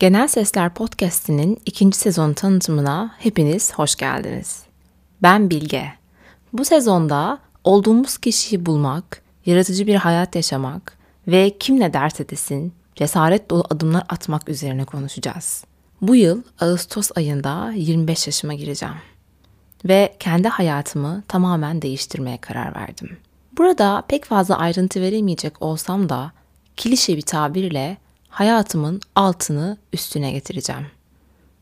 Genel Sesler Podcast'inin ikinci sezon tanıtımına hepiniz hoş geldiniz. Ben Bilge. Bu sezonda olduğumuz kişiyi bulmak, yaratıcı bir hayat yaşamak ve kim ne derse desin cesaret dolu adımlar atmak üzerine konuşacağız. Bu yıl Ağustos ayında 25 yaşıma gireceğim ve kendi hayatımı tamamen değiştirmeye karar verdim. Burada pek fazla ayrıntı veremeyecek olsam da klişe bir tabirle hayatımın altını üstüne getireceğim.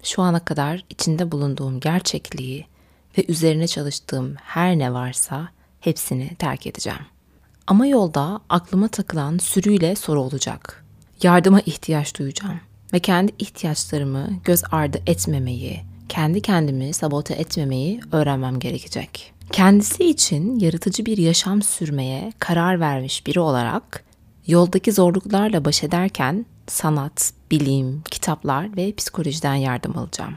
Şu ana kadar içinde bulunduğum gerçekliği ve üzerine çalıştığım her ne varsa hepsini terk edeceğim. Ama yolda aklıma takılan sürüyle soru olacak. Yardıma ihtiyaç duyacağım ve kendi ihtiyaçlarımı göz ardı etmemeyi, kendi kendimi sabote etmemeyi öğrenmem gerekecek. Kendisi için yaratıcı bir yaşam sürmeye karar vermiş biri olarak yoldaki zorluklarla baş ederken sanat, bilim, kitaplar ve psikolojiden yardım alacağım.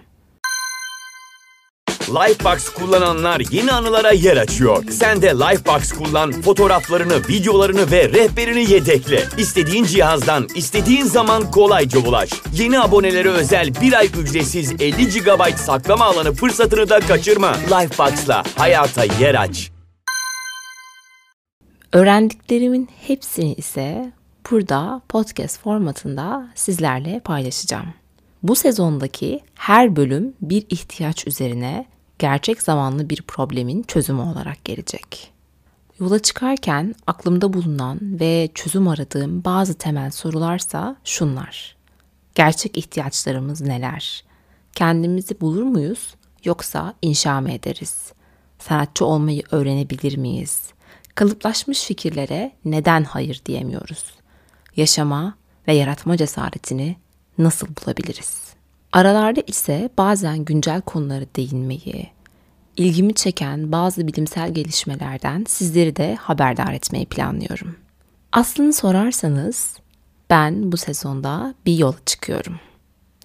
Lifebox kullananlar yeni anılara yer açıyor. Sen de Lifebox kullan, fotoğraflarını, videolarını ve rehberini yedekle. İstediğin cihazdan, istediğin zaman kolayca ulaş. Yeni abonelere özel bir ay ücretsiz 50 GB saklama alanı fırsatını da kaçırma. Lifebox'la hayata yer aç. Öğrendiklerimin hepsini ise burada podcast formatında sizlerle paylaşacağım. Bu sezondaki her bölüm bir ihtiyaç üzerine gerçek zamanlı bir problemin çözümü olarak gelecek. Yola çıkarken aklımda bulunan ve çözüm aradığım bazı temel sorularsa şunlar. Gerçek ihtiyaçlarımız neler? Kendimizi bulur muyuz yoksa inşa mı ederiz? Sanatçı olmayı öğrenebilir miyiz? Kalıplaşmış fikirlere neden hayır diyemiyoruz? Yaşama ve yaratma cesaretini nasıl bulabiliriz? Aralarda ise bazen güncel konulara değinmeyi, ilgimi çeken bazı bilimsel gelişmelerden sizleri de haberdar etmeyi planlıyorum. Aslını sorarsanız ben bu sezonda bir yola çıkıyorum.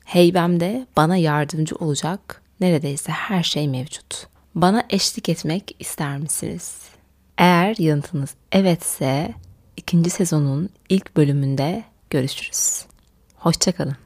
Heybemde bana yardımcı olacak neredeyse her şey mevcut. Bana eşlik etmek ister misiniz? Eğer yanıtınız evetse ikinci sezonun ilk bölümünde görüşürüz. Hoşçakalın.